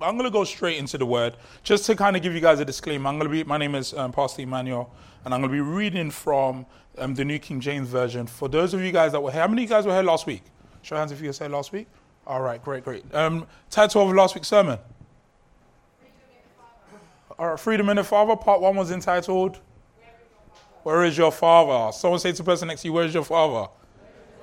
I'm going to go straight into the word. Just to kind of give you guys a disclaimer, I'm going to be, my name is um, Pastor Emmanuel, and I'm going to be reading from um, the New King James Version. For those of you guys that were here, how many of you guys were here last week? Show hands if you were here last week. All right, great, great. Um, title of last week's sermon? All right, Freedom in the Father. Part one was entitled, Where is your Father? Someone say to the person next to you, Where is your Father?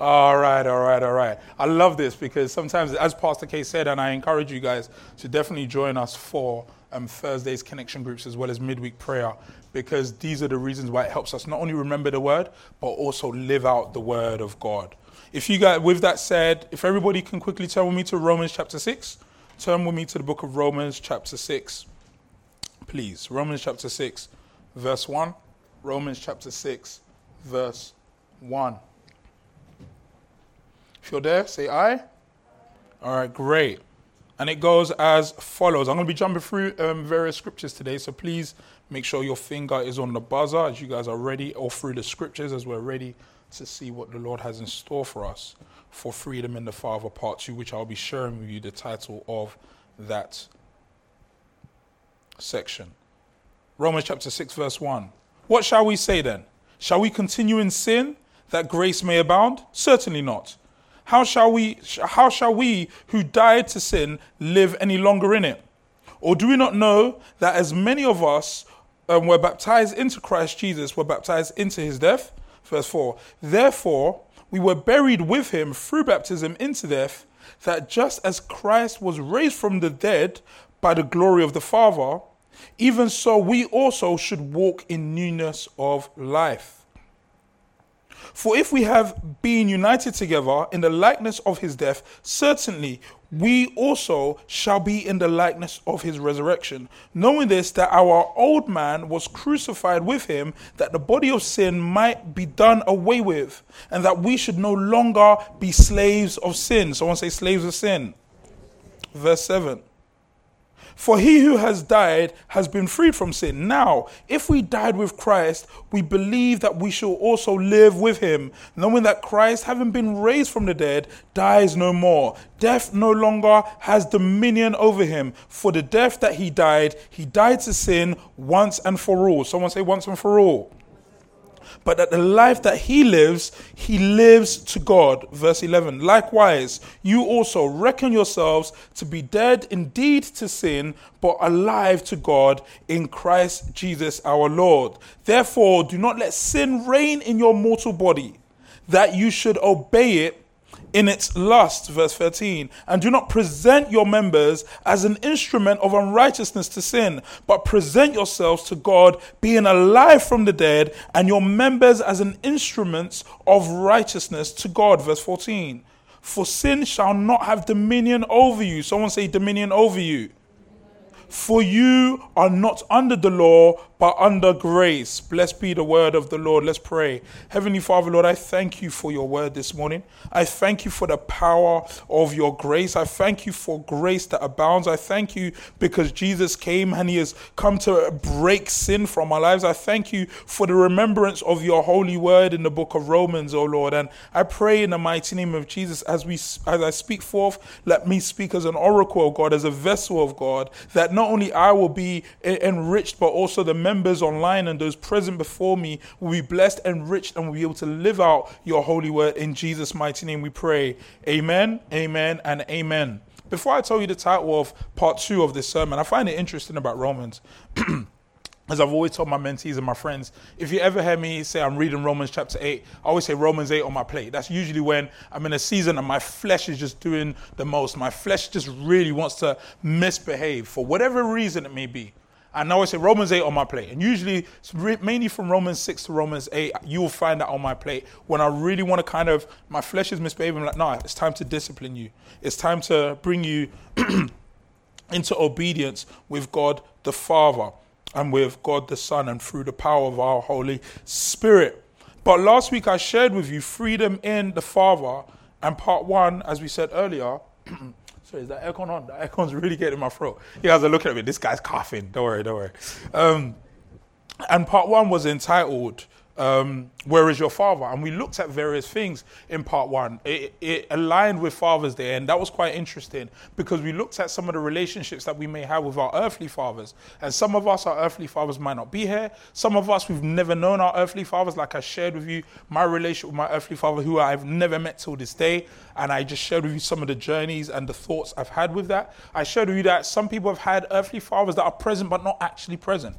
All right, all right, all right. I love this because sometimes, as Pastor K said, and I encourage you guys to definitely join us for um, Thursday's connection groups as well as midweek prayer because these are the reasons why it helps us not only remember the word but also live out the word of God. If you guys, with that said, if everybody can quickly turn with me to Romans chapter 6, turn with me to the book of Romans chapter 6, please. Romans chapter 6, verse 1. Romans chapter 6, verse 1. If you're there, say aye. All right, great. And it goes as follows. I'm going to be jumping through um, various scriptures today, so please make sure your finger is on the buzzer as you guys are ready, or through the scriptures as we're ready to see what the Lord has in store for us for Freedom in the Father, part two, which I'll be sharing with you the title of that section. Romans chapter 6, verse 1. What shall we say then? Shall we continue in sin that grace may abound? Certainly not. How shall we, how shall we who died to sin live any longer in it? Or do we not know that as many of us um, were baptized into Christ Jesus were baptized into his death? Verse 4 Therefore, we were buried with him through baptism into death, that just as Christ was raised from the dead by the glory of the Father, even so we also should walk in newness of life. For if we have been united together in the likeness of his death, certainly we also shall be in the likeness of his resurrection, knowing this that our old man was crucified with him, that the body of sin might be done away with, and that we should no longer be slaves of sin. Someone say, slaves of sin. Verse 7. For he who has died has been freed from sin. Now, if we died with Christ, we believe that we shall also live with him, knowing that Christ, having been raised from the dead, dies no more. Death no longer has dominion over him. For the death that he died, he died to sin once and for all. Someone say, once and for all but that the life that he lives, he lives to God. Verse 11. Likewise, you also reckon yourselves to be dead indeed to sin, but alive to God in Christ Jesus our Lord. Therefore, do not let sin reign in your mortal body, that you should obey it in its lust, verse 13, and do not present your members as an instrument of unrighteousness to sin, but present yourselves to God, being alive from the dead, and your members as an instrument of righteousness to God, verse 14. For sin shall not have dominion over you. Someone say dominion over you. For you are not under the law, but under grace. Blessed be the word of the Lord. Let's pray. Heavenly Father, Lord, I thank you for your word this morning. I thank you for the power of your grace. I thank you for grace that abounds. I thank you because Jesus came and he has come to break sin from our lives. I thank you for the remembrance of your holy word in the book of Romans, O Lord. And I pray in the mighty name of Jesus as we as I speak forth, let me speak as an oracle of God, as a vessel of God, that not only I will be enriched, but also the members online and those present before me will be blessed, enriched, and will be able to live out your holy word. In Jesus' mighty name we pray. Amen, amen, and amen. Before I tell you the title of part two of this sermon, I find it interesting about Romans. as I've always told my mentees and my friends, if you ever hear me say I'm reading Romans chapter 8, I always say Romans 8 on my plate. That's usually when I'm in a season and my flesh is just doing the most. My flesh just really wants to misbehave for whatever reason it may be. And now I say Romans 8 on my plate. And usually, mainly from Romans 6 to Romans 8, you will find that on my plate. When I really want to kind of, my flesh is misbehaving, I'm like, no, it's time to discipline you. It's time to bring you into obedience with God the Father and with God the Son and through the power of our Holy Spirit. But last week I shared with you freedom in the Father, and part one, as we said earlier. sorry, is that aircon on? The aircon's really getting in my throat. You guys are looking at me. This guy's coughing. Don't worry, don't worry. Um, and part one was entitled um, where is your father? And we looked at various things in part one. It, it, aligned with Father's Day, and that was quite interesting because we looked at some of the relationships that we may have with our earthly fathers. And some of us, our earthly fathers might not be here. Some of us, we've never known our earthly fathers. Like I shared with you, my relationship with my earthly father, who I've never met till this day. And I just shared with you some of the journeys and the thoughts I've had with that. I shared with you that some people have had earthly fathers that are present but not actually present.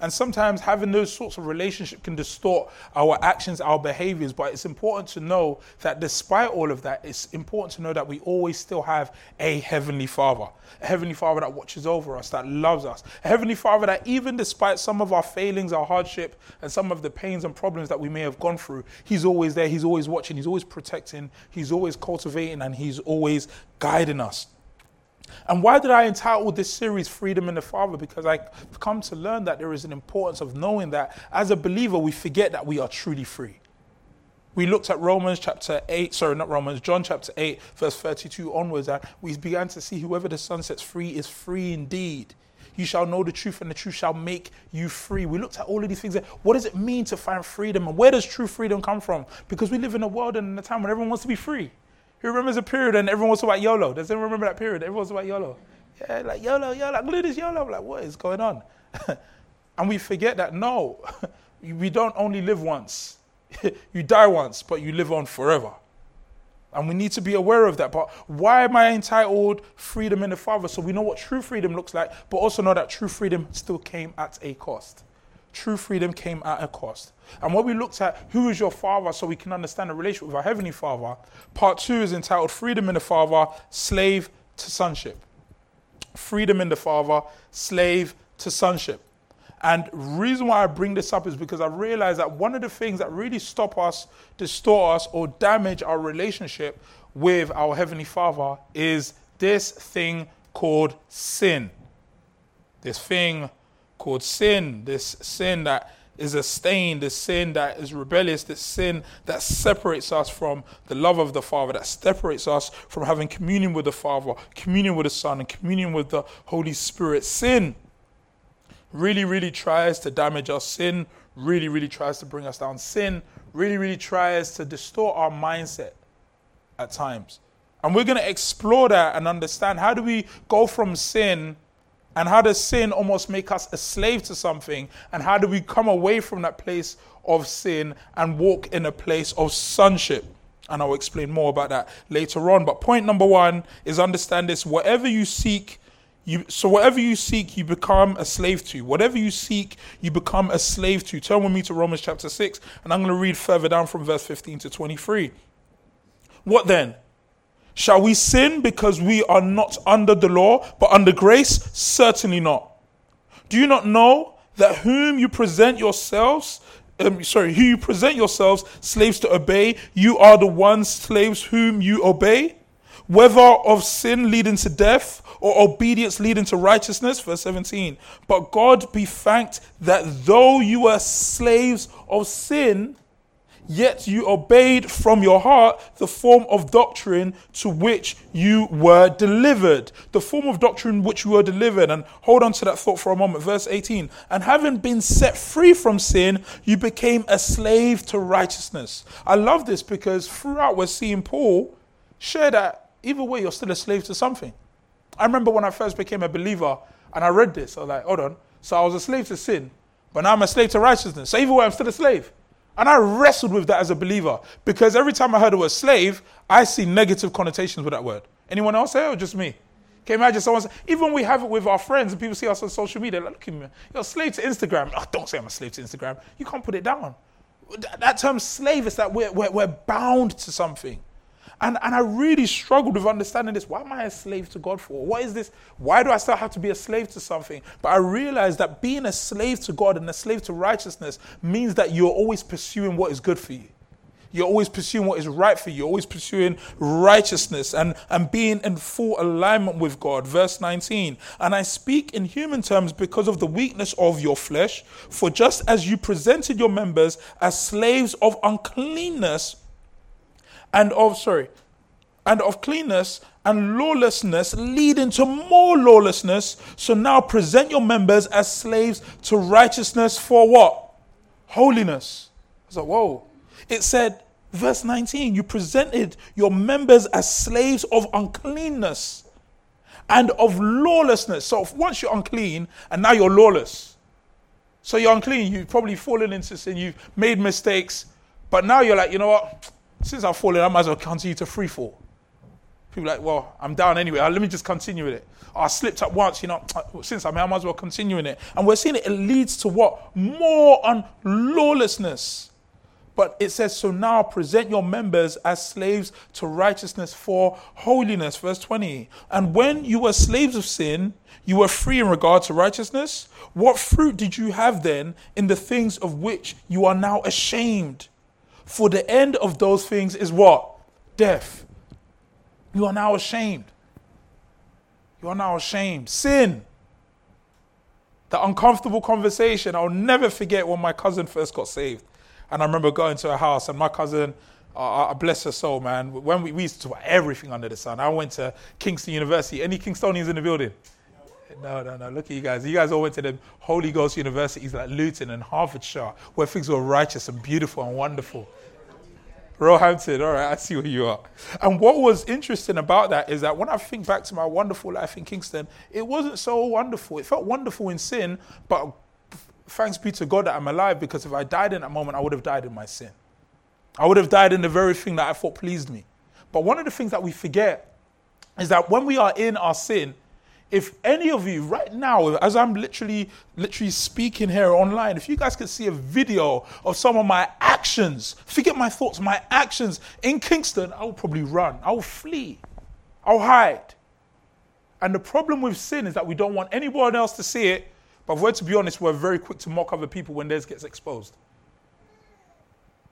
And sometimes having those sorts of relationships can distort our actions, our behaviors. But it's important to know that despite all of that, it's important to know that we always still have a Heavenly Father. A Heavenly Father that watches over us, that loves us. A Heavenly Father that, even despite some of our failings, our hardship, and some of the pains and problems that we may have gone through, He's always there. He's always watching. He's always protecting. He's always cultivating. And He's always guiding us. And why did I entitle this series Freedom in the Father? Because I've come to learn that there is an importance of knowing that as a believer, we forget that we are truly free. We looked at Romans chapter 8, sorry, not Romans, John chapter 8, verse 32 onwards, and we began to see whoever the Son sets free is free indeed. You shall know the truth, and the truth shall make you free. We looked at all of these things. What does it mean to find freedom, and where does true freedom come from? Because we live in a world and in a time when everyone wants to be free. Who remembers a period and everyone was about YOLO? Does anyone remember that period? Everyone was about YOLO. Yeah, like YOLO, YOLO, like, look this YOLO. I'm like, what is going on? and we forget that no, we don't only live once. you die once, but you live on forever. And we need to be aware of that. But why am I entitled freedom in the Father? So we know what true freedom looks like, but also know that true freedom still came at a cost. True freedom came at a cost. And when we looked at who is your father so we can understand the relationship with our heavenly father, part two is entitled Freedom in the Father, Slave to Sonship. Freedom in the Father, Slave to Sonship. And reason why I bring this up is because I realize that one of the things that really stop us, distort us, or damage our relationship with our Heavenly Father is this thing called sin. This thing called sin, this sin that is a stain, this sin that is rebellious, this sin that separates us from the love of the Father, that separates us from having communion with the Father, communion with the Son, and communion with the Holy Spirit. Sin really, really tries to damage us. Sin really, really tries to bring us down. Sin really, really tries to distort our mindset at times. And we're going to explore that and understand how do we go from sin and how does sin almost make us a slave to something? And how do we come away from that place of sin and walk in a place of sonship? And I'll explain more about that later on. But point number one is understand this whatever you seek, you, so whatever you seek, you become a slave to. Whatever you seek, you become a slave to. Turn with me to Romans chapter 6, and I'm going to read further down from verse 15 to 23. What then? Shall we sin because we are not under the law, but under grace? Certainly not. Do you not know that whom you present yourselves, um, sorry, who you present yourselves slaves to obey, you are the ones slaves whom you obey? Whether of sin leading to death or obedience leading to righteousness, verse 17. But God be thanked that though you were slaves of sin, yet you obeyed from your heart the form of doctrine to which you were delivered. The form of doctrine which you were delivered. And hold on to that thought for a moment. Verse 18. And having been set free from sin, you became a slave to righteousness. I love this because throughout we're seeing Paul share that either way, you're still a slave to something. I remember when I first became a believer and I read this, I was like, hold on. So I was a slave to sin, but now I'm a slave to righteousness. So either way, I'm still a slave. And I wrestled with that as a believer because every time I heard the word slave, I see negative connotations with that word. Anyone else say or just me? Can you imagine someone, even we have it with our friends and people see us on social media, like, look at me, you're a slave to Instagram. Oh, don't say I'm a slave to Instagram. You can't put it down. That term slave is that we're, we're, we're bound to something. And, and I really struggled with understanding this. Why am I a slave to God for? What is this? Why do I still have to be a slave to something? But I realized that being a slave to God and a slave to righteousness means that you're always pursuing what is good for you. You're always pursuing what is right for you. You're always pursuing righteousness and, and being in full alignment with God. Verse 19. And I speak in human terms because of the weakness of your flesh. For just as you presented your members as slaves of uncleanness and of sorry, and of cleanness and lawlessness leading to more lawlessness. So now present your members as slaves to righteousness for what? Holiness. I was like, whoa. It said, verse 19, you presented your members as slaves of uncleanness and of lawlessness. So once you're unclean and now you're lawless. So you're unclean, you've probably fallen into sin, you've made mistakes, but now you're like, you know what? Since I've fallen, I might as well continue to free fall. People like, well, I'm down anyway. Uh, let me just continue with it. I slipped up once, you know, since I'm here, I might as well continue in it. And we're seeing it, it leads to what? More on lawlessness. But it says, so now present your members as slaves to righteousness for holiness. Verse 20. And when you were slaves of sin, you were free in regard to righteousness. What fruit did you have then in the things of which you are now ashamed? For the end of those things is what? Death. You are now ashamed. You are now ashamed. Sin. The uncomfortable conversation. I'll never forget when my cousin first got saved. And I remember going to a house, and my cousin, uh, uh bless her soul, man, when we, we used to talk everything under the sun. I went to Kingston University. Any Kingstonians in the building? No, no, no. Look at you guys. You guys all went to the Holy Ghost universities like Luton and Hertfordshire, where things were righteous and beautiful and wonderful. Roehampton, all right, I see where you are. And what was interesting about that is that when I think back to my wonderful life in Kingston, it wasn't so wonderful. It felt wonderful in sin, but thanks be to God that I'm alive because if I died in that moment, I would have died in my sin. I would have died in the very thing that I thought pleased me. But one of the things that we forget is that when we are in our sin, if any of you right now, as I'm literally, literally speaking here online, if you guys could see a video of some of my actions, forget my thoughts, my actions in Kingston, I will probably run. I will flee. I'll hide. And the problem with sin is that we don't want anyone else to see it, but we're to be honest, we're very quick to mock other people when theirs gets exposed.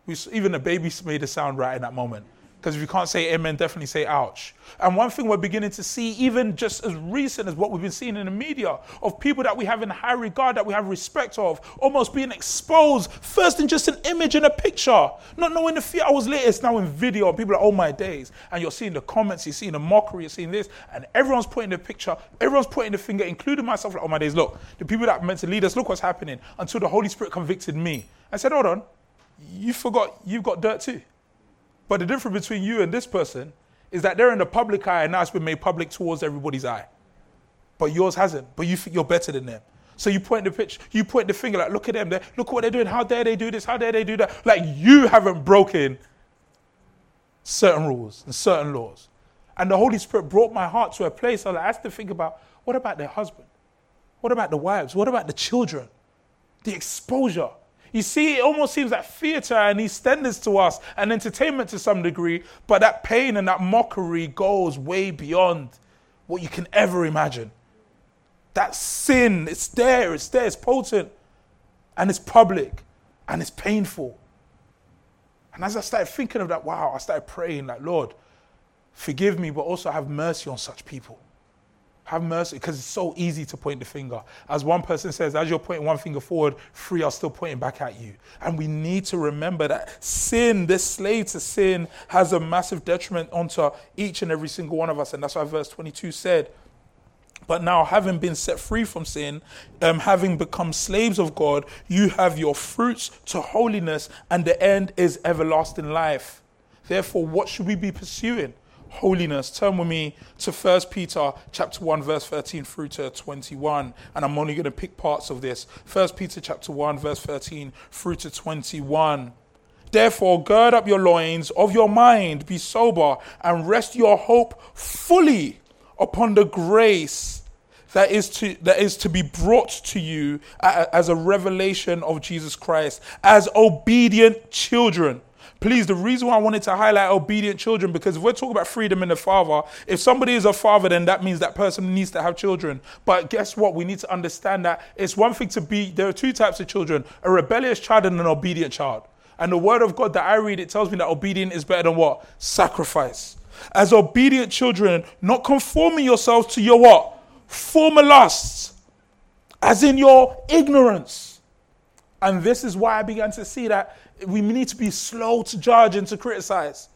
We, even the baby made a sound right in that moment. Because if you can't say amen, definitely say ouch. And one thing we're beginning to see, even just as recent as what we've been seeing in the media, of people that we have in high regard, that we have respect of, almost being exposed, first in just an image and a picture, not knowing the few hours later, it's now in video, and people are, oh my days. And you're seeing the comments, you're seeing the mockery, you're seeing this, and everyone's putting the picture, everyone's putting the finger, including myself, like, oh my days, look, the people that meant to lead us, look what's happening, until the Holy Spirit convicted me. I said, hold on, you forgot you've got dirt too. But the difference between you and this person is that they're in the public eye and now it's been made public towards everybody's eye. But yours hasn't. But you think you're better than them. So you point the pitch, you point the finger like, look at them, look what they're doing. How dare they do this? How dare they do that? Like you haven't broken certain rules and certain laws. And the Holy Spirit brought my heart to a place I had to think about what about their husband? What about the wives? What about the children? The exposure. You see, it almost seems that theater and EastEnders to us and entertainment to some degree, but that pain and that mockery goes way beyond what you can ever imagine. That sin, it's there, it's there, it's potent, and it's public, and it's painful. And as I started thinking of that, wow, I started praying, like, Lord, forgive me, but also have mercy on such people. Have mercy, because it's so easy to point the finger. As one person says, as you're pointing one finger forward, three are still pointing back at you. And we need to remember that sin, this slave to sin, has a massive detriment onto each and every single one of us. And that's why verse 22 said, but now, having been set free from sin, um, having become slaves of God, you have your fruits to holiness, and the end is everlasting life. Therefore, what should we be pursuing? Holiness. Turn with me to 1 Peter chapter 1 verse 13 through to 21 and I'm only going to pick parts of this. 1 Peter chapter 1 verse 13 through to 21. Therefore gird up your loins of your mind, be sober and rest your hope fully upon the grace that is to that is to be brought to you as a revelation of Jesus Christ as obedient children Please, the reason why I wanted to highlight obedient children, because if we're talking about freedom in the father, if somebody is a father, then that means that person needs to have children. But guess what? We need to understand that it's one thing to be, there are two types of children a rebellious child and an obedient child. And the word of God that I read, it tells me that obedient is better than what? Sacrifice. As obedient children, not conforming yourselves to your what? Former lusts, as in your ignorance. And this is why I began to see that we need to be slow to judge and to criticize.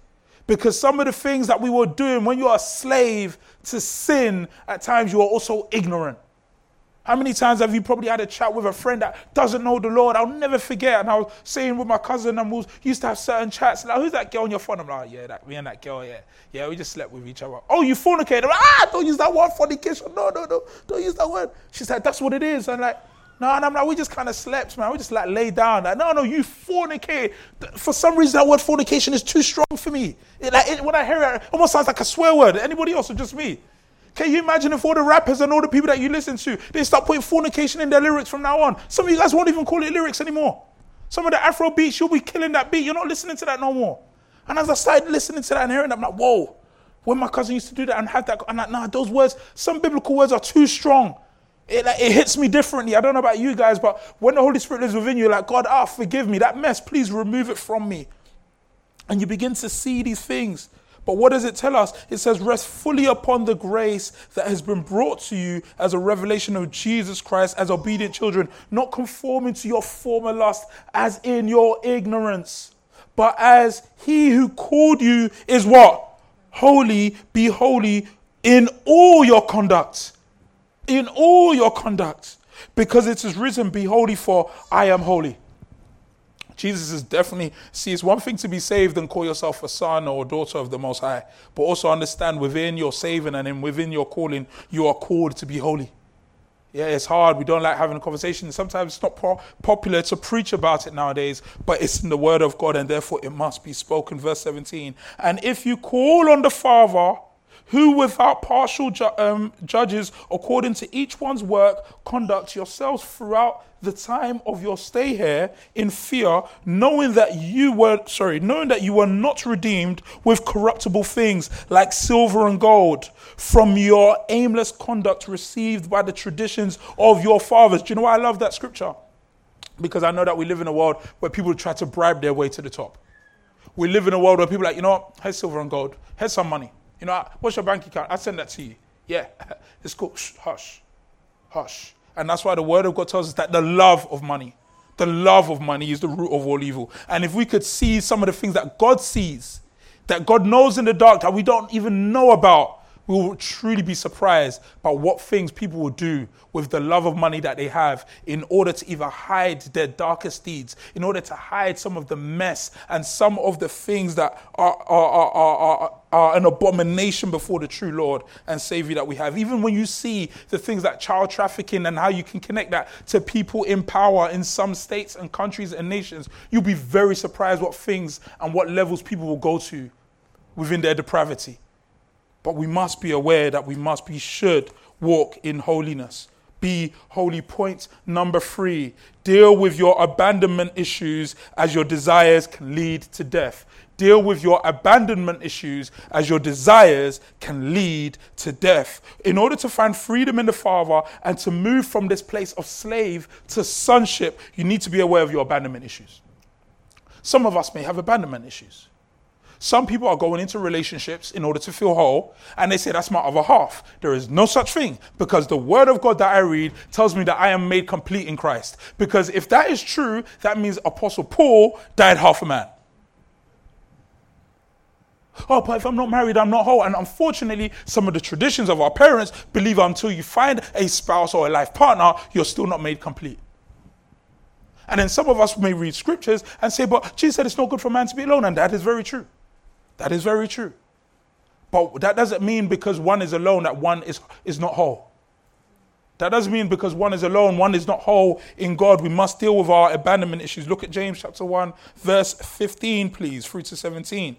Because some of the things that we were doing when you are a slave to sin, at times you are also ignorant. How many times have you probably had a chat with a friend that doesn't know the Lord? I'll never forget. And I was saying with my cousin, and we used to have certain chats. Like, who's that girl on your phone? I'm like, yeah, that me and that girl, yeah, yeah. We just slept with each other. Oh, you fornicated? Like, ah, don't use that word, fornication. No, no, no, don't use that word. She said, that's what it is. And like, no, and I'm like, we just kind of slept, man. We just like lay down. Like, no, no, you fornicate. For some reason, that word fornication is too strong for me. It, like, it, when I hear it, it almost sounds like a swear word. Anybody else or just me? Can you imagine if all the rappers and all the people that you listen to, they start putting fornication in their lyrics from now on? Some of you guys won't even call it lyrics anymore. Some of the Afro beats, you'll be killing that beat. You're not listening to that no more. And as I started listening to that and hearing that, I'm like, whoa. When my cousin used to do that and have that, I'm like, nah, those words, some biblical words are too strong. It, like, it hits me differently. I don't know about you guys, but when the Holy Spirit lives within you, like, God, ah, forgive me. That mess, please remove it from me. And you begin to see these things. But what does it tell us? It says, rest fully upon the grace that has been brought to you as a revelation of Jesus Christ as obedient children, not conforming to your former lust as in your ignorance, but as he who called you is what? Holy, be holy in all your conduct. In all your conduct. Because it is written, Be holy, for I am holy. Jesus is definitely, see, it's one thing to be saved and call yourself a son or a daughter of the Most High, but also understand within your saving and in within your calling, you are called to be holy. Yeah, it's hard. We don't like having a conversation. Sometimes it's not po- popular to preach about it nowadays, but it's in the Word of God and therefore it must be spoken. Verse 17. And if you call on the Father, who without partial ju- um, judges, according to each one's work, conduct yourselves throughout the time of your stay here in fear, knowing that you were, sorry, knowing that you were not redeemed with corruptible things like silver and gold from your aimless conduct received by the traditions of your fathers. Do you know why I love that scripture? Because I know that we live in a world where people try to bribe their way to the top. We live in a world where people are like, you know here's silver and gold, here's some money. You know, what's your bank account? I send that to you. Yeah, it's cool. Shh, hush, hush. And that's why the word of God tells us that the love of money, the love of money is the root of all evil. And if we could see some of the things that God sees, that God knows in the dark that we don't even know about, we will truly be surprised by what things people will do with the love of money that they have in order to either hide their darkest deeds, in order to hide some of the mess and some of the things that are, are, are, are, are an abomination before the true Lord and Savior that we have. Even when you see the things like child trafficking and how you can connect that to people in power in some states and countries and nations, you'll be very surprised what things and what levels people will go to within their depravity. But we must be aware that we must be, should walk in holiness. Be holy. Point number three deal with your abandonment issues as your desires can lead to death. Deal with your abandonment issues as your desires can lead to death. In order to find freedom in the Father and to move from this place of slave to sonship, you need to be aware of your abandonment issues. Some of us may have abandonment issues. Some people are going into relationships in order to feel whole, and they say, That's my other half. There is no such thing because the word of God that I read tells me that I am made complete in Christ. Because if that is true, that means Apostle Paul died half a man. Oh, but if I'm not married, I'm not whole. And unfortunately, some of the traditions of our parents believe until you find a spouse or a life partner, you're still not made complete. And then some of us may read scriptures and say, but Jesus said it's not good for man to be alone. And that is very true. That is very true. But that doesn't mean because one is alone that one is, is not whole. That doesn't mean because one is alone, one is not whole in God. We must deal with our abandonment issues. Look at James chapter 1, verse 15, please, through to 17.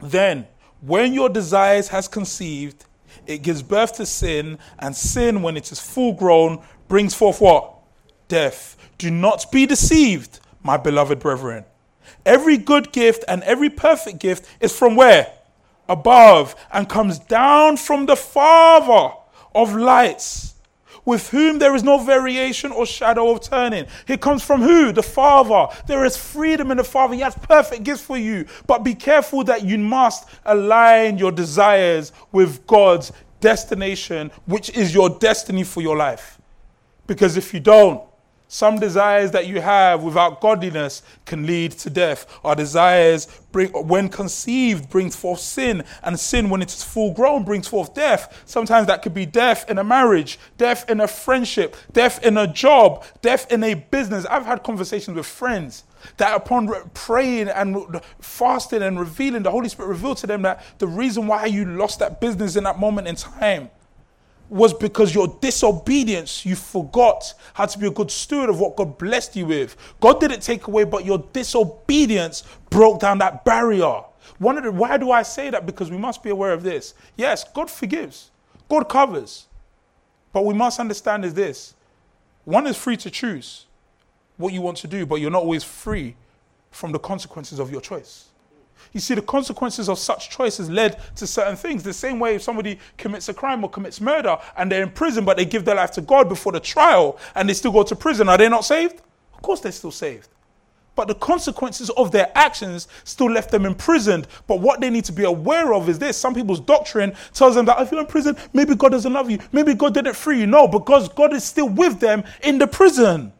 Then, when your desires has conceived, it gives birth to sin, and sin, when it is full grown, brings forth what? Death. Do not be deceived, my beloved brethren. Every good gift and every perfect gift is from where? Above, and comes down from the Father of lights, with whom there is no variation or shadow of turning. He comes from who? The Father. There is freedom in the Father. He has perfect gifts for you. But be careful that you must align your desires with God's destination, which is your destiny for your life. Because if you don't, Some desires that you have without godliness can lead to death. Our desires, bring, when conceived, brings forth sin, and sin, when it is full grown, brings forth death. Sometimes that could be death in a marriage, death in a friendship, death in a job, death in a business. I've had conversations with friends that upon praying and fasting and revealing, the Holy Spirit revealed to them that the reason why you lost that business in that moment in time was because your disobedience, you forgot how to be a good steward of what God blessed you with. God didn't take away, but your disobedience broke down that barrier. One of the, why do I say that? Because we must be aware of this. Yes, God forgives, God covers. But we must understand is this one is free to choose what you want to do, but you're not always free from the consequences of your choice. You see, the consequences of such choices led to certain things. The same way if somebody commits a crime or commits murder and they're in prison, but they give their life to God before the trial and they still go to prison, are they not saved? Of course, they're still saved. But the consequences of their actions still left them imprisoned. But what they need to be aware of is this some people's doctrine tells them that if you're in prison, maybe God doesn't love you. Maybe God didn't free you. No, because God is still with them in the prison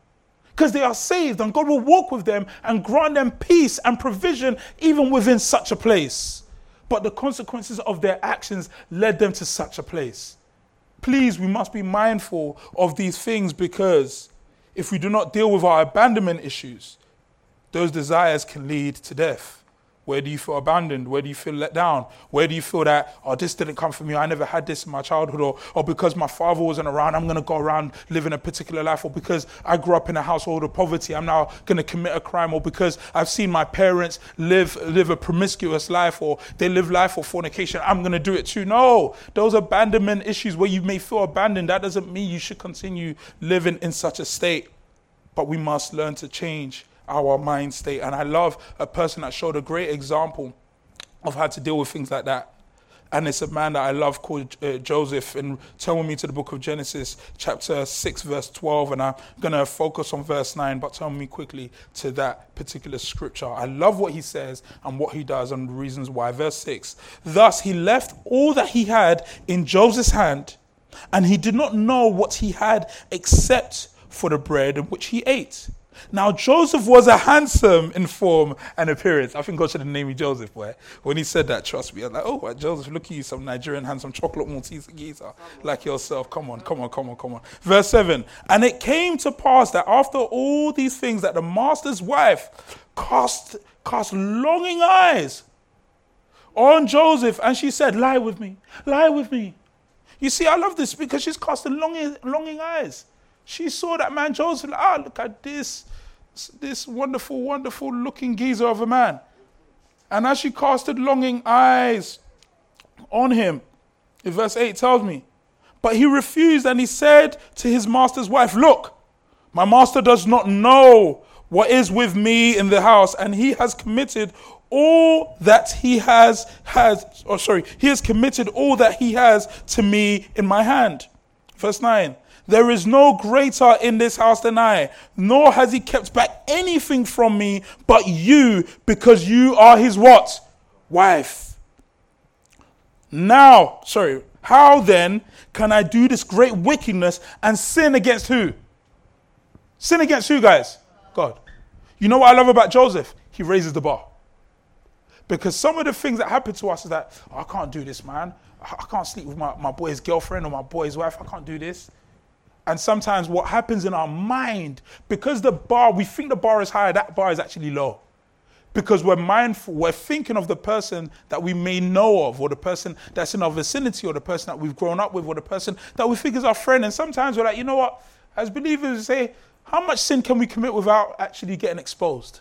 because they are saved and God will walk with them and grant them peace and provision even within such a place. But the consequences of their actions led them to such a place. Please, we must be mindful of these things because if we do not deal with our abandonment issues, those desires can lead to death. Where do you feel abandoned? Where do you feel let down? Where do you feel that, oh, this didn't come from me? I never had this in my childhood. Or, or because my father wasn't around, I'm going to go around living a particular life. Or because I grew up in a household of poverty, I'm now going to commit a crime. Or because I've seen my parents live, live a promiscuous life or they live life of fornication, I'm going to do it too. No, those abandonment issues where you may feel abandoned, that doesn't mean you should continue living in such a state. But we must learn to change our mind state. And I love a person that showed a great example of how to deal with things like that. And it's a man that I love called uh, Joseph. And turn with me to the book of Genesis, chapter 6, verse 12. And I'm going to focus on verse 9, but turn me quickly to that particular scripture. I love what he says and what he does and the reasons why. Verse 6 Thus he left all that he had in Joseph's hand, and he did not know what he had except for the bread which he ate. Now, Joseph was a handsome in form and appearance. I think God should have named me Joseph, boy. When he said that, trust me, I was like, oh, Joseph, look at you, some Nigerian handsome chocolate Maltese geezer like yourself. Come on, come on, come on, come on. Verse 7 And it came to pass that after all these things, that the master's wife cast, cast longing eyes on Joseph, and she said, Lie with me, lie with me. You see, I love this because she's casting longing, longing eyes. She saw that man Joseph, ah, look at this, this wonderful, wonderful looking geezer of a man. And as she casted longing eyes on him, verse 8 tells me, but he refused and he said to his master's wife, Look, my master does not know what is with me in the house, and he has committed all that he has has or sorry, he has committed all that he has to me in my hand. Verse 9. There is no greater in this house than I, nor has he kept back anything from me but you, because you are his what? Wife. Now, sorry, how then can I do this great wickedness and sin against who? Sin against who, guys? God. You know what I love about Joseph? He raises the bar. Because some of the things that happen to us is that, oh, I can't do this, man. I can't sleep with my, my boy's girlfriend or my boy's wife. I can't do this. And sometimes what happens in our mind, because the bar, we think the bar is higher, that bar is actually low. Because we're mindful, we're thinking of the person that we may know of, or the person that's in our vicinity, or the person that we've grown up with, or the person that we think is our friend. And sometimes we're like, you know what? As believers, we say, how much sin can we commit without actually getting exposed?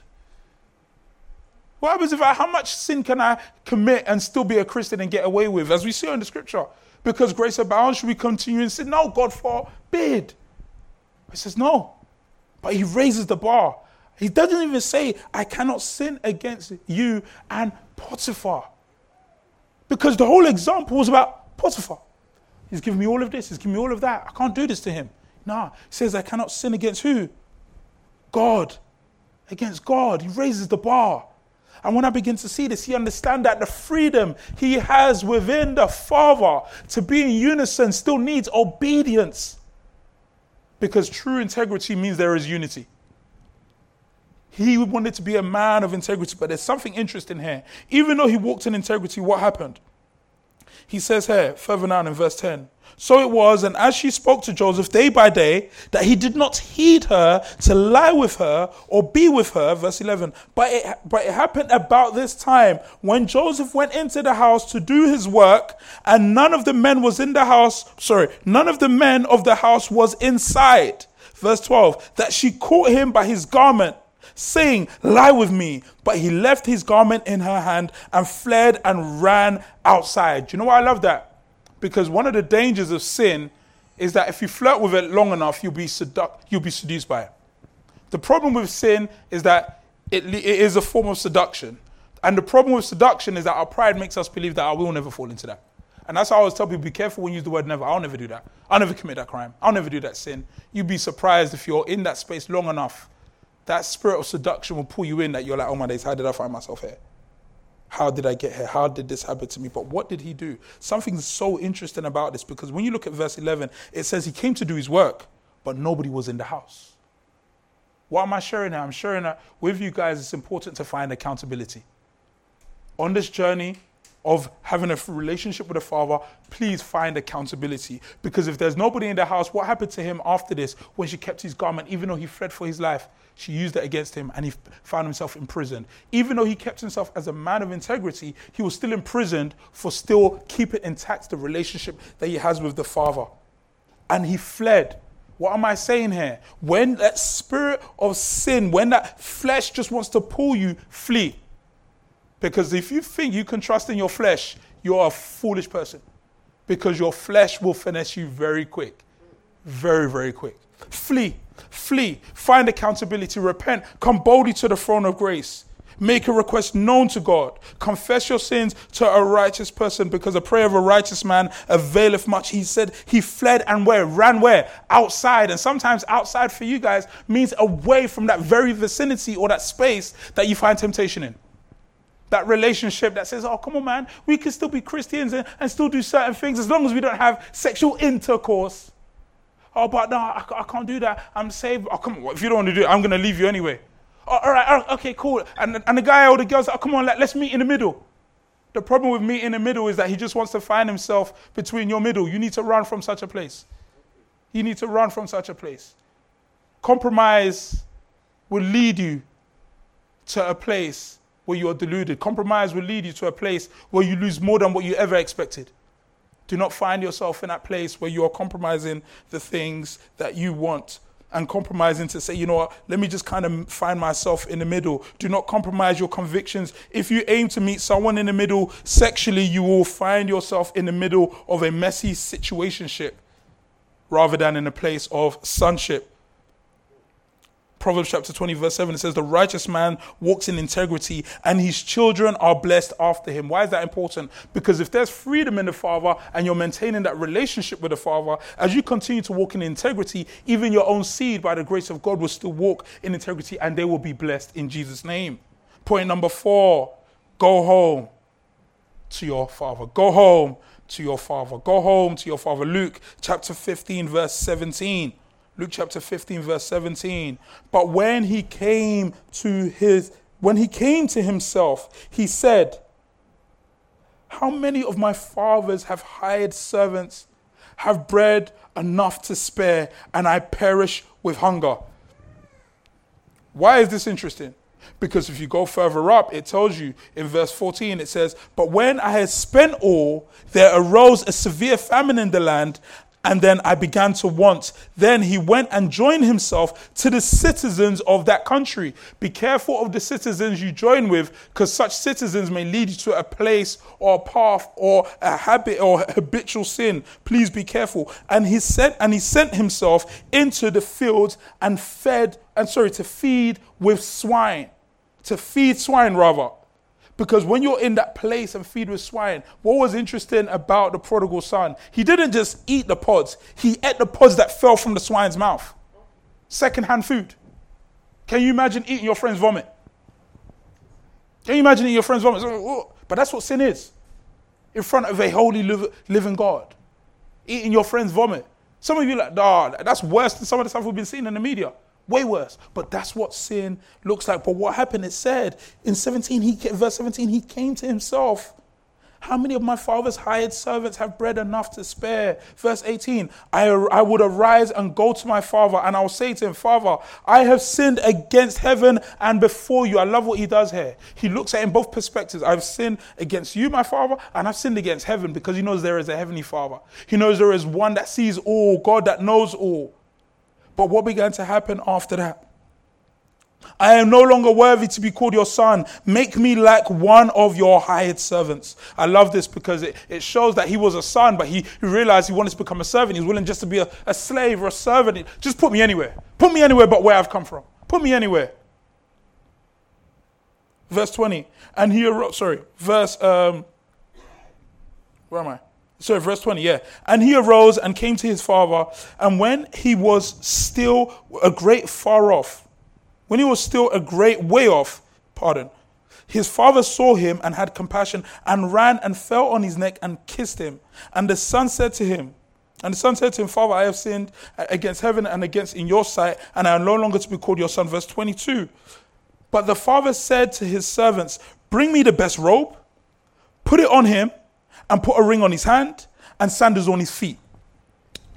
What happens if I, how much sin can I commit and still be a Christian and get away with? As we see in the scripture, because grace abounds, should we continue and say, no, God forbid. He says, no. But he raises the bar. He doesn't even say, I cannot sin against you and Potiphar. Because the whole example was about Potiphar. He's giving me all of this, he's giving me all of that. I can't do this to him. No, he says, I cannot sin against who? God. Against God. He raises the bar. And when I begin to see this, he understands that the freedom he has within the Father to be in unison still needs obedience. Because true integrity means there is unity. He wanted to be a man of integrity, but there's something interesting here. Even though he walked in integrity, what happened? He says here, further down in verse 10 So it was, and as she spoke to Joseph day by day, that he did not heed her to lie with her or be with her. Verse 11. But it, but it happened about this time when Joseph went into the house to do his work, and none of the men was in the house. Sorry, none of the men of the house was inside. Verse 12. That she caught him by his garment saying, Lie with me. But he left his garment in her hand and fled and ran outside. Do you know why I love that? Because one of the dangers of sin is that if you flirt with it long enough, you'll be, sedu- you'll be seduced by it. The problem with sin is that it, it is a form of seduction. And the problem with seduction is that our pride makes us believe that I will never fall into that. And that's why I always tell people be careful when you use the word never. I'll never do that. I'll never commit that crime. I'll never do that sin. You'd be surprised if you're in that space long enough that spirit of seduction will pull you in that you're like, oh my days, how did I find myself here? How did I get here? How did this happen to me? But what did he do? Something so interesting about this because when you look at verse 11, it says he came to do his work, but nobody was in the house. Why am I sharing that? I'm sharing that with you guys. It's important to find accountability. On this journey, of having a relationship with the Father, please find accountability. Because if there's nobody in the house, what happened to him after this when she kept his garment, even though he fled for his life? She used it against him and he found himself imprisoned. Even though he kept himself as a man of integrity, he was still imprisoned for still keeping intact the relationship that he has with the Father. And he fled. What am I saying here? When that spirit of sin, when that flesh just wants to pull you, flee. Because if you think you can trust in your flesh, you're a foolish person. Because your flesh will finesse you very quick. Very, very quick. Flee. Flee. Find accountability. Repent. Come boldly to the throne of grace. Make a request known to God. Confess your sins to a righteous person because the prayer of a righteous man availeth much. He said he fled and where? Ran where? Outside. And sometimes outside for you guys means away from that very vicinity or that space that you find temptation in that relationship that says, oh, come on, man, we can still be Christians and, and still do certain things as long as we don't have sexual intercourse. Oh, but no, I, I can't do that. I'm saved. Oh, come on, if you don't want to do it, I'm going to leave you anyway. Oh, all right, oh, okay, cool. And, and the guy or the girl's like, oh, come on, let, let's meet in the middle. The problem with meeting in the middle is that he just wants to find himself between your middle. You need to run from such a place. You need to run from such a place. Compromise will lead you to a place where you are deluded. Compromise will lead you to a place where you lose more than what you ever expected. Do not find yourself in that place where you are compromising the things that you want and compromising to say, you know what, let me just kind of find myself in the middle. Do not compromise your convictions. If you aim to meet someone in the middle sexually, you will find yourself in the middle of a messy situationship rather than in a place of sonship. Proverbs chapter 20, verse 7, it says, The righteous man walks in integrity and his children are blessed after him. Why is that important? Because if there's freedom in the Father and you're maintaining that relationship with the Father, as you continue to walk in integrity, even your own seed, by the grace of God, will still walk in integrity and they will be blessed in Jesus' name. Point number four go home to your Father. Go home to your Father. Go home to your Father. Luke chapter 15, verse 17. Luke chapter 15, verse 17. But when he came to his, when he came to himself, he said, How many of my fathers have hired servants, have bread enough to spare, and I perish with hunger? Why is this interesting? Because if you go further up, it tells you in verse 14, it says, But when I had spent all, there arose a severe famine in the land, and then I began to want. Then he went and joined himself to the citizens of that country. Be careful of the citizens you join with, because such citizens may lead you to a place or a path or a habit or habitual sin. Please be careful. And he sent and he sent himself into the fields and fed, and sorry, to feed with swine. To feed swine rather. Because when you're in that place and feed with swine, what was interesting about the prodigal son? He didn't just eat the pods, he ate the pods that fell from the swine's mouth. Secondhand food. Can you imagine eating your friend's vomit? Can you imagine eating your friend's vomit? Oh, but that's what sin is. In front of a holy living God. Eating your friend's vomit. Some of you like, oh, that's worse than some of the stuff we've been seeing in the media. Way worse. But that's what sin looks like. But what happened? It said in 17, he verse 17, he came to himself. How many of my father's hired servants have bread enough to spare? Verse 18, I, I would arise and go to my father, and I'll say to him, Father, I have sinned against heaven and before you. I love what he does here. He looks at it in both perspectives. I've sinned against you, my father, and I've sinned against heaven because he knows there is a heavenly father. He knows there is one that sees all, God that knows all. But what began to happen after that? I am no longer worthy to be called your son. Make me like one of your hired servants. I love this because it, it shows that he was a son, but he, he realized he wanted to become a servant. He's willing just to be a, a slave or a servant. Just put me anywhere. Put me anywhere but where I've come from. Put me anywhere. Verse 20. And he arose, sorry, verse, um, where am I? Sorry, verse 20, yeah. And he arose and came to his father, and when he was still a great far off, when he was still a great way off, pardon, his father saw him and had compassion and ran and fell on his neck and kissed him. And the son said to him, and the son said to him, Father, I have sinned against heaven and against in your sight, and I am no longer to be called your son. Verse 22. But the father said to his servants, Bring me the best robe, put it on him, and put a ring on his hand and sandals on his feet.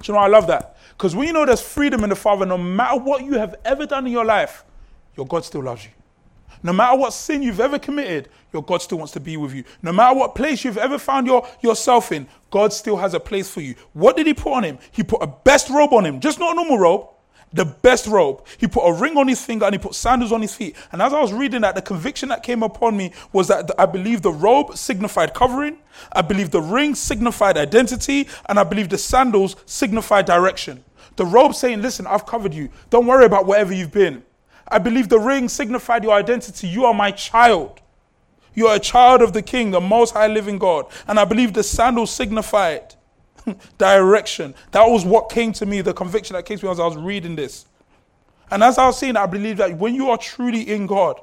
Do you know, I love that. Because when you know there's freedom in the Father, no matter what you have ever done in your life, your God still loves you. No matter what sin you've ever committed, your God still wants to be with you. No matter what place you've ever found your, yourself in, God still has a place for you. What did He put on him? He put a best robe on him, just not a normal robe, the best robe. He put a ring on his finger and he put sandals on his feet. And as I was reading that, the conviction that came upon me was that I believe the robe signified covering, I believe the ring signified identity, and I believe the sandals signified direction. The robe saying, Listen, I've covered you. Don't worry about wherever you've been. I believe the ring signified your identity. You are my child. You are a child of the King, the most high living God. And I believe the sandals signified direction. That was what came to me, the conviction that came to me as I was reading this. And as I was saying, I believe that when you are truly in God,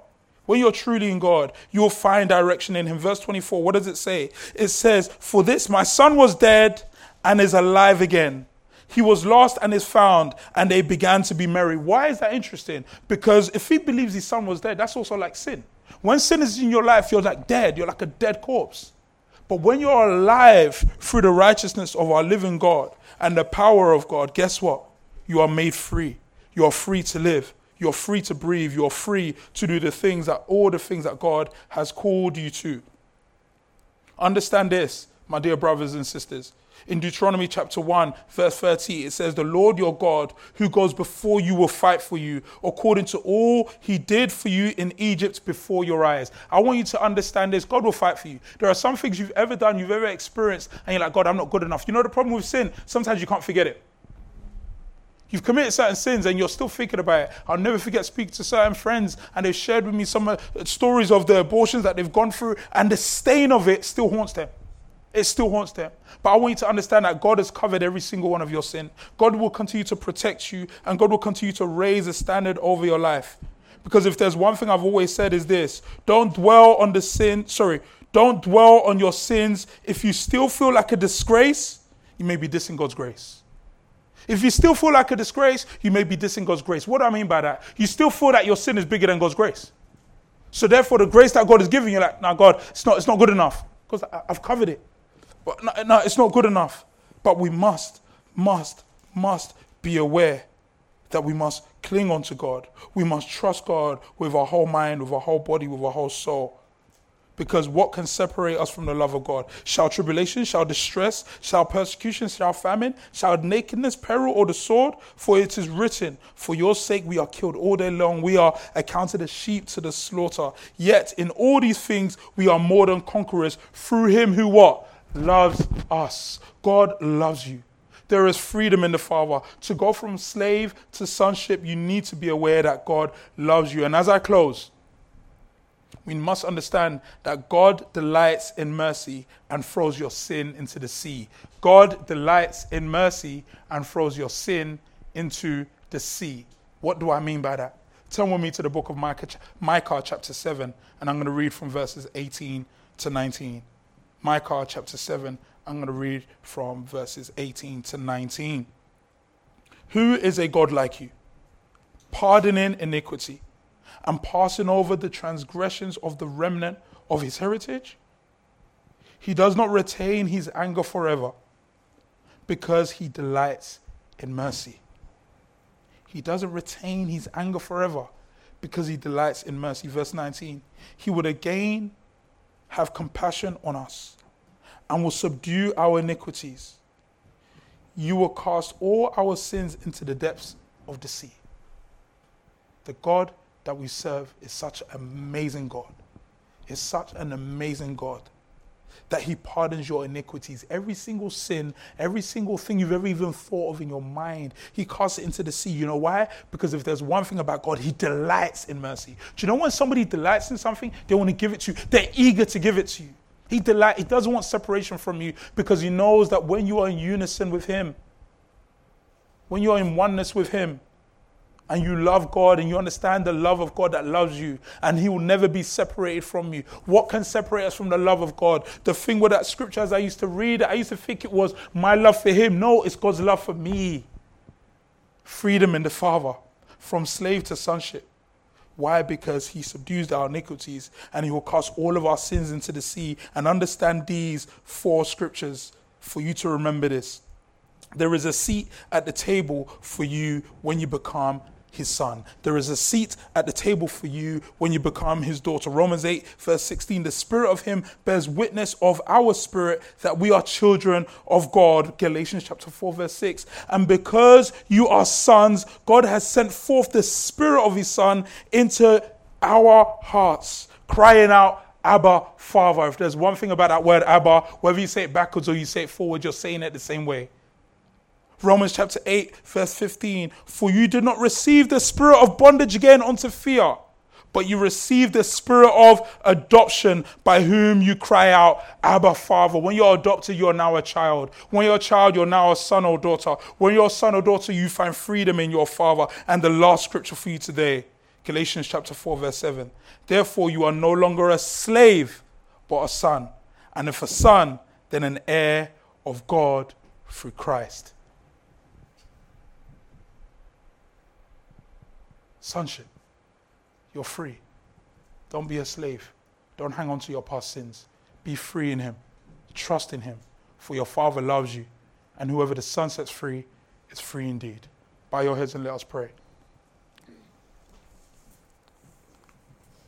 when you're truly in God, you will find direction in Him. Verse 24, what does it say? It says, For this my son was dead and is alive again. He was lost and is found, and they began to be merry. Why is that interesting? Because if he believes his son was dead, that's also like sin. When sin is in your life, you're like dead, you're like a dead corpse. But when you're alive through the righteousness of our living God and the power of God, guess what? You are made free. You are free to live. You're free to breathe. You're free to do the things that, all the things that God has called you to. Understand this, my dear brothers and sisters. In Deuteronomy chapter 1, verse 30, it says, The Lord your God, who goes before you, will fight for you, according to all he did for you in Egypt before your eyes. I want you to understand this God will fight for you. There are some things you've ever done, you've ever experienced, and you're like, God, I'm not good enough. You know the problem with sin? Sometimes you can't forget it. You've committed certain sins and you're still thinking about it. I'll never forget speaking to certain friends and they've shared with me some uh, stories of the abortions that they've gone through, and the stain of it still haunts them. It still haunts them. But I want you to understand that God has covered every single one of your sin. God will continue to protect you and God will continue to raise a standard over your life. Because if there's one thing I've always said is this don't dwell on the sin, sorry, don't dwell on your sins. If you still feel like a disgrace, you may be dissing God's grace. If you still feel like a disgrace, you may be dissing God's grace. What do I mean by that? You still feel that your sin is bigger than God's grace. So therefore, the grace that God is giving you, like, now God, it's not, it's not good enough because I've covered it. But no, no, it's not good enough. But we must, must, must be aware that we must cling on to God. We must trust God with our whole mind, with our whole body, with our whole soul. Because what can separate us from the love of God? Shall tribulation, shall distress, shall persecution, shall famine, shall nakedness, peril, or the sword? For it is written, For your sake we are killed all day long. We are accounted as sheep to the slaughter. Yet in all these things we are more than conquerors through him who what? Loves us. God loves you. There is freedom in the Father. To go from slave to sonship, you need to be aware that God loves you. And as I close, we must understand that God delights in mercy and throws your sin into the sea. God delights in mercy and throws your sin into the sea. What do I mean by that? Turn with me to the book of Micah, Micah chapter 7, and I'm going to read from verses 18 to 19. Micah chapter 7, I'm going to read from verses 18 to 19. Who is a God like you, pardoning iniquity and passing over the transgressions of the remnant of his heritage? He does not retain his anger forever because he delights in mercy. He doesn't retain his anger forever because he delights in mercy. Verse 19. He would again have compassion on us and will subdue our iniquities. You will cast all our sins into the depths of the sea. The God that we serve is such an amazing God. Is such an amazing God that He pardons your iniquities. Every single sin, every single thing you've ever even thought of in your mind, He casts it into the sea. You know why? Because if there's one thing about God, He delights in mercy. Do you know when somebody delights in something, they want to give it to you? They're eager to give it to you. He delight, He doesn't want separation from you because He knows that when you are in unison with Him, when you are in oneness with Him, and you love God and you understand the love of God that loves you and He will never be separated from you. What can separate us from the love of God? The thing with that scripture, as I used to read I used to think it was my love for Him. No, it's God's love for me. Freedom in the Father, from slave to sonship. Why? Because He subdues our iniquities and He will cast all of our sins into the sea. And understand these four scriptures for you to remember this. There is a seat at the table for you when you become his son. There is a seat at the table for you when you become his daughter. Romans 8, verse 16 The spirit of him bears witness of our spirit that we are children of God. Galatians chapter 4, verse 6. And because you are sons, God has sent forth the spirit of his son into our hearts, crying out, Abba, Father. If there's one thing about that word Abba, whether you say it backwards or you say it forward, you're saying it the same way. Romans chapter 8, verse 15. For you did not receive the spirit of bondage again unto fear, but you received the spirit of adoption by whom you cry out, Abba, Father. When you're adopted, you're now a child. When you're a child, you're now a son or daughter. When you're a son or daughter, you find freedom in your Father. And the last scripture for you today, Galatians chapter 4, verse 7. Therefore, you are no longer a slave, but a son. And if a son, then an heir of God through Christ. Sonship. You're free. Don't be a slave. Don't hang on to your past sins. Be free in Him. Trust in Him. For your Father loves you. And whoever the Son sets free is free indeed. Bow your heads and let us pray.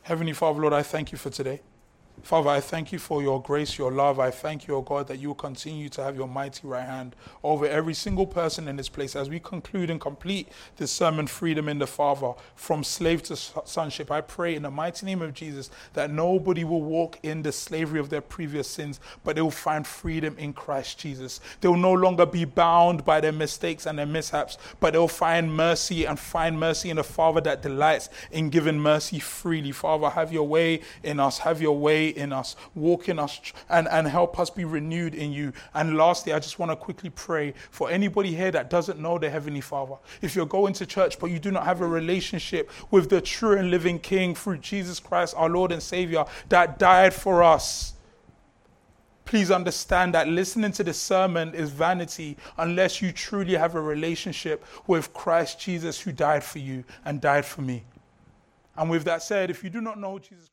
Heavenly Father, Lord, I thank you for today. Father, I thank you for your grace, your love. I thank you, O God, that you will continue to have your mighty right hand over every single person in this place as we conclude and complete this sermon, Freedom in the Father, from slave to sonship. I pray in the mighty name of Jesus that nobody will walk in the slavery of their previous sins, but they will find freedom in Christ Jesus. They will no longer be bound by their mistakes and their mishaps, but they will find mercy and find mercy in a Father that delights in giving mercy freely. Father, have your way in us. Have your way in us, walk in us, and, and help us be renewed in you. And lastly, I just want to quickly pray for anybody here that doesn't know the Heavenly Father. If you're going to church, but you do not have a relationship with the true and living King through Jesus Christ, our Lord and Savior, that died for us please understand that listening to the sermon is vanity unless you truly have a relationship with Christ Jesus who died for you and died for me. And with that said, if you do not know Jesus